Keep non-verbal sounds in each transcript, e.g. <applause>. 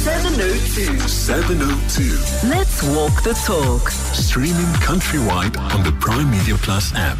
702. 702. Let's walk the talk. Streaming countrywide on the Prime Media Plus app.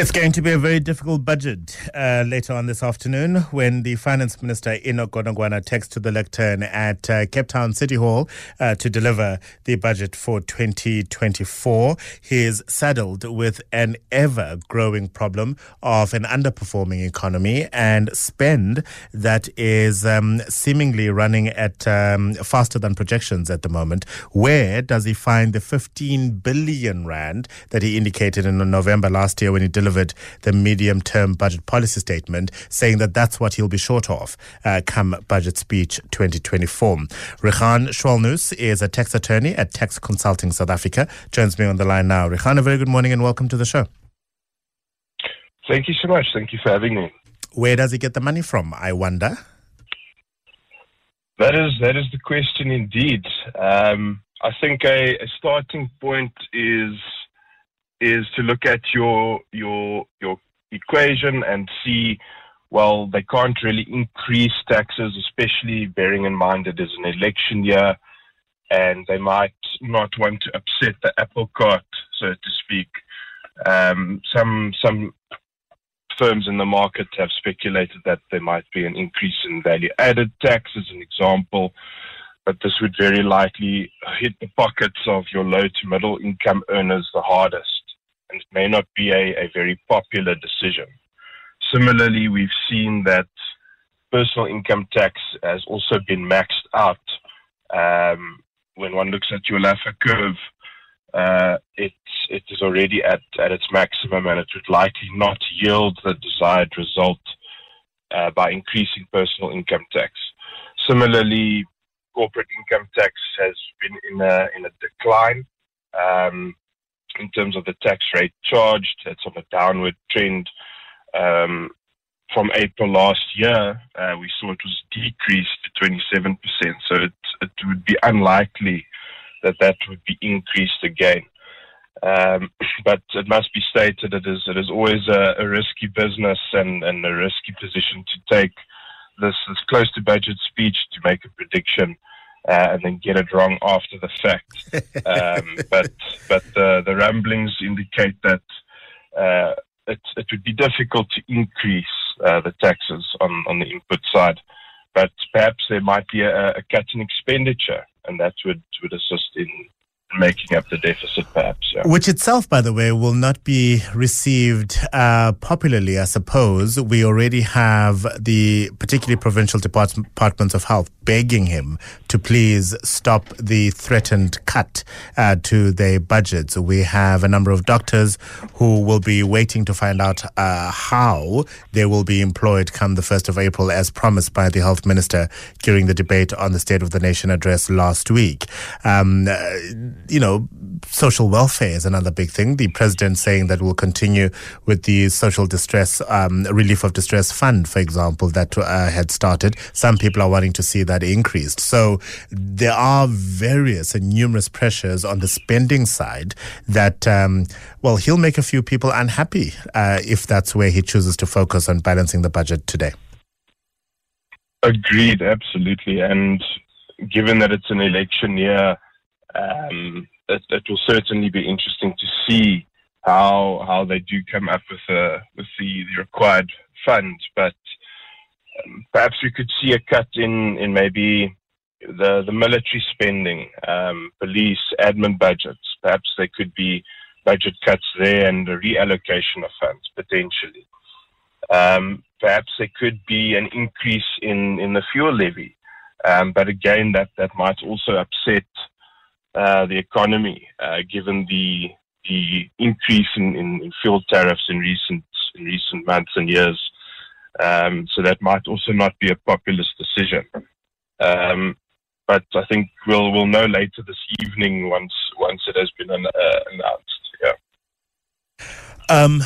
It's going to be a very difficult budget uh, later on this afternoon when the Finance Minister Enoch Godongwana takes to the lectern at uh, Cape Town City Hall uh, to deliver the budget for 2024. He is saddled with an ever growing problem of an underperforming economy and spend that is um, seemingly running at um, faster than projections at the moment. Where does he find the 15 billion rand that he indicated in November last year when he delivered? Delivered the medium term budget policy statement, saying that that's what he'll be short of uh, come budget speech 2024. Richan Schwellnus is a tax attorney at Tax Consulting South Africa, joins me on the line now. Richan, a very good morning and welcome to the show. Thank you so much. Thank you for having me. Where does he get the money from, I wonder? That is that is the question indeed. Um, I think a, a starting point is is to look at your your your equation and see well they can't really increase taxes especially bearing in mind it is an election year and they might not want to upset the apple cart so to speak. Um, some some firms in the market have speculated that there might be an increase in value added tax as an example but this would very likely hit the pockets of your low to middle income earners the hardest and it may not be a, a very popular decision. Similarly, we've seen that personal income tax has also been maxed out. Um, when one looks at your Laffer curve, uh, it, it is already at, at its maximum and it would likely not yield the desired result uh, by increasing personal income tax. Similarly, corporate income tax has been in a, in a decline. Um, in terms of the tax rate charged. It's on a downward trend. Um, from April last year, uh, we saw it was decreased to 27%. So it, it would be unlikely that that would be increased again. Um, <clears throat> but it must be stated it is, it is always a, a risky business and, and a risky position to take this, this close to budget speech to make a prediction uh, and then get it wrong after the fact. <laughs> um, but but the, the rumblings indicate that uh, it, it would be difficult to increase uh, the taxes on, on the input side. But perhaps there might be a, a cut in expenditure, and that would, would assist in making up the deficit, perhaps. Yeah. Which itself, by the way, will not be received uh, popularly, I suppose. We already have the particularly provincial departments of health begging him to please stop the threatened cut uh, to their budgets. We have a number of doctors who will be waiting to find out uh, how they will be employed come the 1st of April, as promised by the health minister during the debate on the State of the Nation address last week. Um, you know, social welfare is another big thing. The president saying that we'll continue with the social distress, um, relief of distress fund, for example, that uh, had started. Some people are wanting to see that increased. So there are various and numerous pressures on the spending side that, um, well, he'll make a few people unhappy uh, if that's where he chooses to focus on balancing the budget today. Agreed, absolutely. And given that it's an election year, um, it, it, will certainly be interesting to see how how they do come up with uh, with the, the required funds. But perhaps we could see a cut in in maybe the the military spending, um, police, admin budgets. Perhaps there could be budget cuts there and a reallocation of funds potentially. Um, perhaps there could be an increase in, in the fuel levy. Um, but again, that, that might also upset uh, the economy, uh, given the the increase in, in, in, fuel tariffs in recent in recent months and years. Um, so that might also not be a populist decision. Um, but I think we'll we'll know later this evening once once it has been uh, announced. Yeah. Um,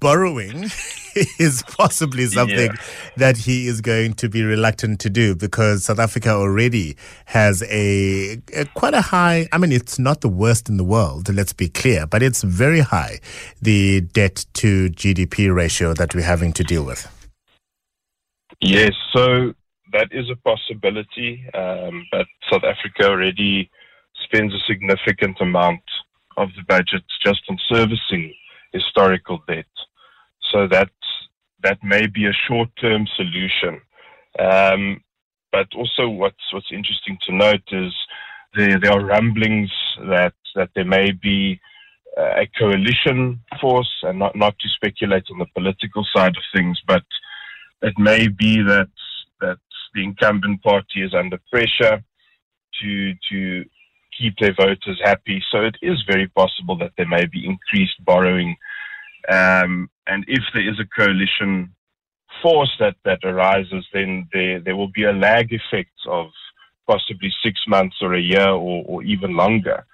borrowing <laughs> is possibly something yeah. that he is going to be reluctant to do because South Africa already has a, a, quite a high I mean it's not the worst in the world let's be clear but it's very high the debt to GDP ratio that we're having to deal with Yes, so that is a possibility, um, but South Africa already spends a significant amount of the budget just on servicing historical debt. So that that may be a short-term solution. Um, but also, what's what's interesting to note is there there are rumblings that that there may be uh, a coalition force, and not not to speculate on the political side of things, but it may be that that the incumbent party is under pressure to to keep their voters happy. So it is very possible that there may be increased borrowing, um, and if there is a coalition force that that arises, then there there will be a lag effect of possibly six months or a year or, or even longer,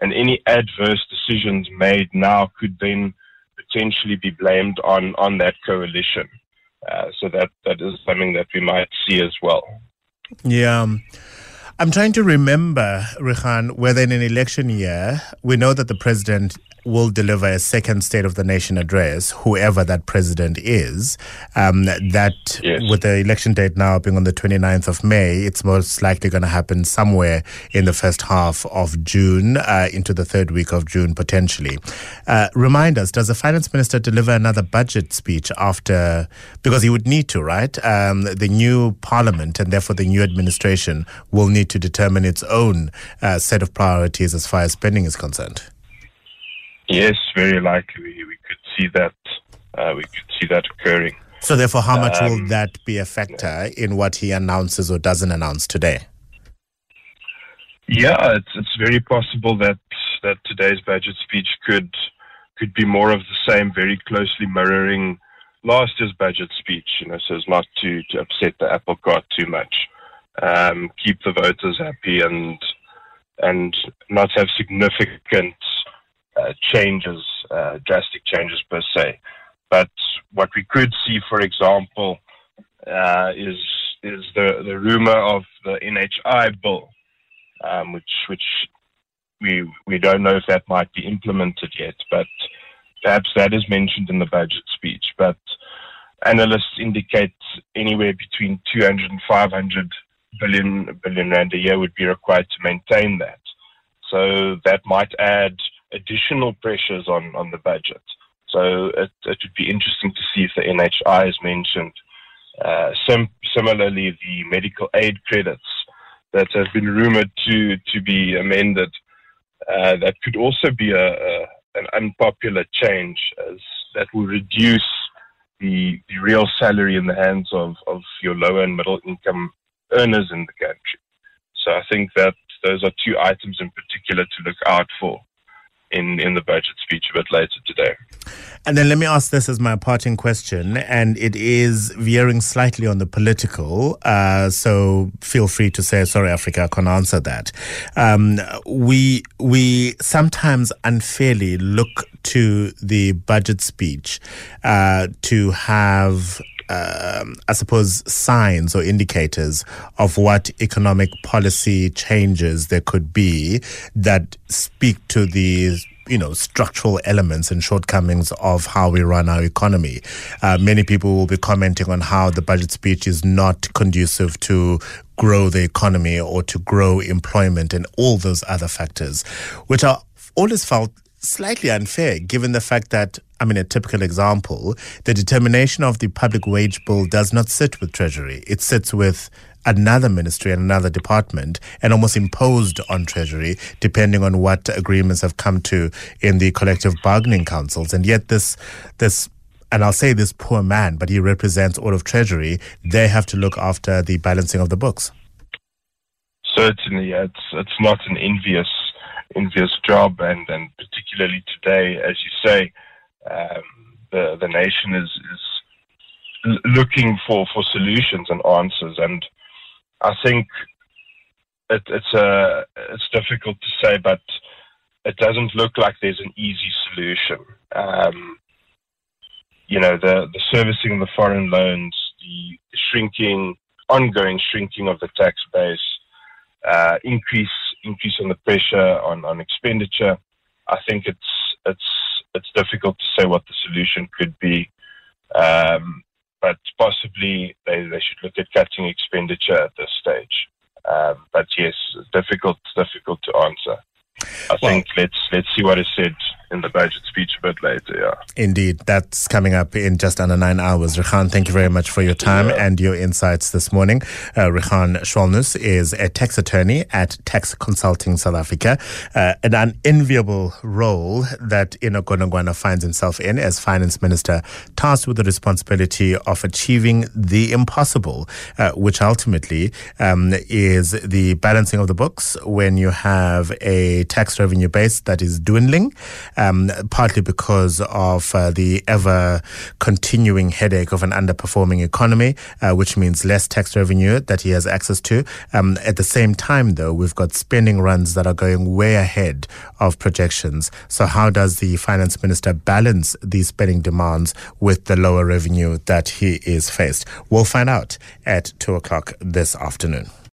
and any adverse decisions made now could then potentially be blamed on on that coalition. Uh, so that that is something that we might see as well. Yeah. I'm trying to remember, Richan, whether in an election year, we know that the president will deliver a second State of the Nation address, whoever that president is. Um, that, yes. with the election date now being on the 29th of May, it's most likely going to happen somewhere in the first half of June, uh, into the third week of June, potentially. Uh, remind us, does the finance minister deliver another budget speech after, because he would need to, right? Um, the new parliament and therefore the new administration will need to determine its own uh, set of priorities as far as spending is concerned. Yes, very likely we could see that. Uh, we could see that occurring. So, therefore, how much Um, will that be a factor in what he announces or doesn't announce today? Yeah, it's it's very possible that that today's budget speech could could be more of the same, very closely mirroring last year's budget speech. You know, so as not to to upset the apple cart too much, um, keep the voters happy, and and not have significant uh, changes, uh, drastic changes per se. But what we could see, for example, uh, is is the the rumor of the NHI bill um, which which we we don't know if that might be implemented yet, but perhaps that is mentioned in the budget speech. But analysts indicate anywhere between 200 and 500 billion billion rand a year would be required to maintain that. So that might add additional pressures on on the budget. So it, it would be interesting to see if the NHI is mentioned. Uh, sim- similarly, the medical aid credits that have been rumored to to be amended. Uh, that could also be a, a, an unpopular change, as that will reduce the the real salary in the hands of, of your lower and middle income earners in the country. So I think that those are two items in particular to look out for in, in the budget speech a bit later today. And then let me ask this as my parting question, and it is veering slightly on the political. Uh, so feel free to say, "Sorry, Africa, I can't answer that." Um, we we sometimes unfairly look to the budget speech uh, to have um, I suppose, signs or indicators of what economic policy changes there could be that speak to the you know structural elements and shortcomings of how we run our economy. Uh, many people will be commenting on how the budget speech is not conducive to grow the economy or to grow employment and all those other factors, which are always felt slightly unfair given the fact that, I mean, a typical example, the determination of the public wage bill does not sit with Treasury. It sits with another ministry and another department and almost imposed on Treasury, depending on what agreements have come to in the collective bargaining councils. And yet this, this, and I'll say this poor man, but he represents all of Treasury, they have to look after the balancing of the books. Certainly, it's, it's not an envious envious job, and, and particularly today, as you say, um, the the nation is is looking for, for solutions and answers, and I think it, it's a it's difficult to say, but it doesn't look like there's an easy solution. Um, you know, the the servicing of the foreign loans, the shrinking, ongoing shrinking of the tax base, uh, increase increase on the pressure on, on expenditure. I think it's it's it's difficult to say what the solution could be. Um, but possibly they, they should look at cutting expenditure at this stage. Um, but yes, difficult, difficult to answer. I Well- think let's let's see what is said in the budget speech a bit later. Yeah. Indeed, that's coming up in just under nine hours. Richan, thank you very much for your time Yeah. and your insights this morning. Uh, Richan Schwellnus is a tax attorney at Tax Consulting South Africa, uh, an unenviable role that Enoch Godongwana finds himself in as finance minister, tasked with the responsibility of achieving the impossible, uh, which ultimately um, is the balancing of the books when you have a tax revenue base that is dwindling, um, partly because of uh, the ever continuing headache of an underperforming economy, uh, which means less tax revenue that he has access to. Um, at the same time, though, we've got spending runs that are going way ahead of projections. So, how does the finance minister balance these spending demands with the lower revenue that he is faced? We'll find out at two o'clock this afternoon.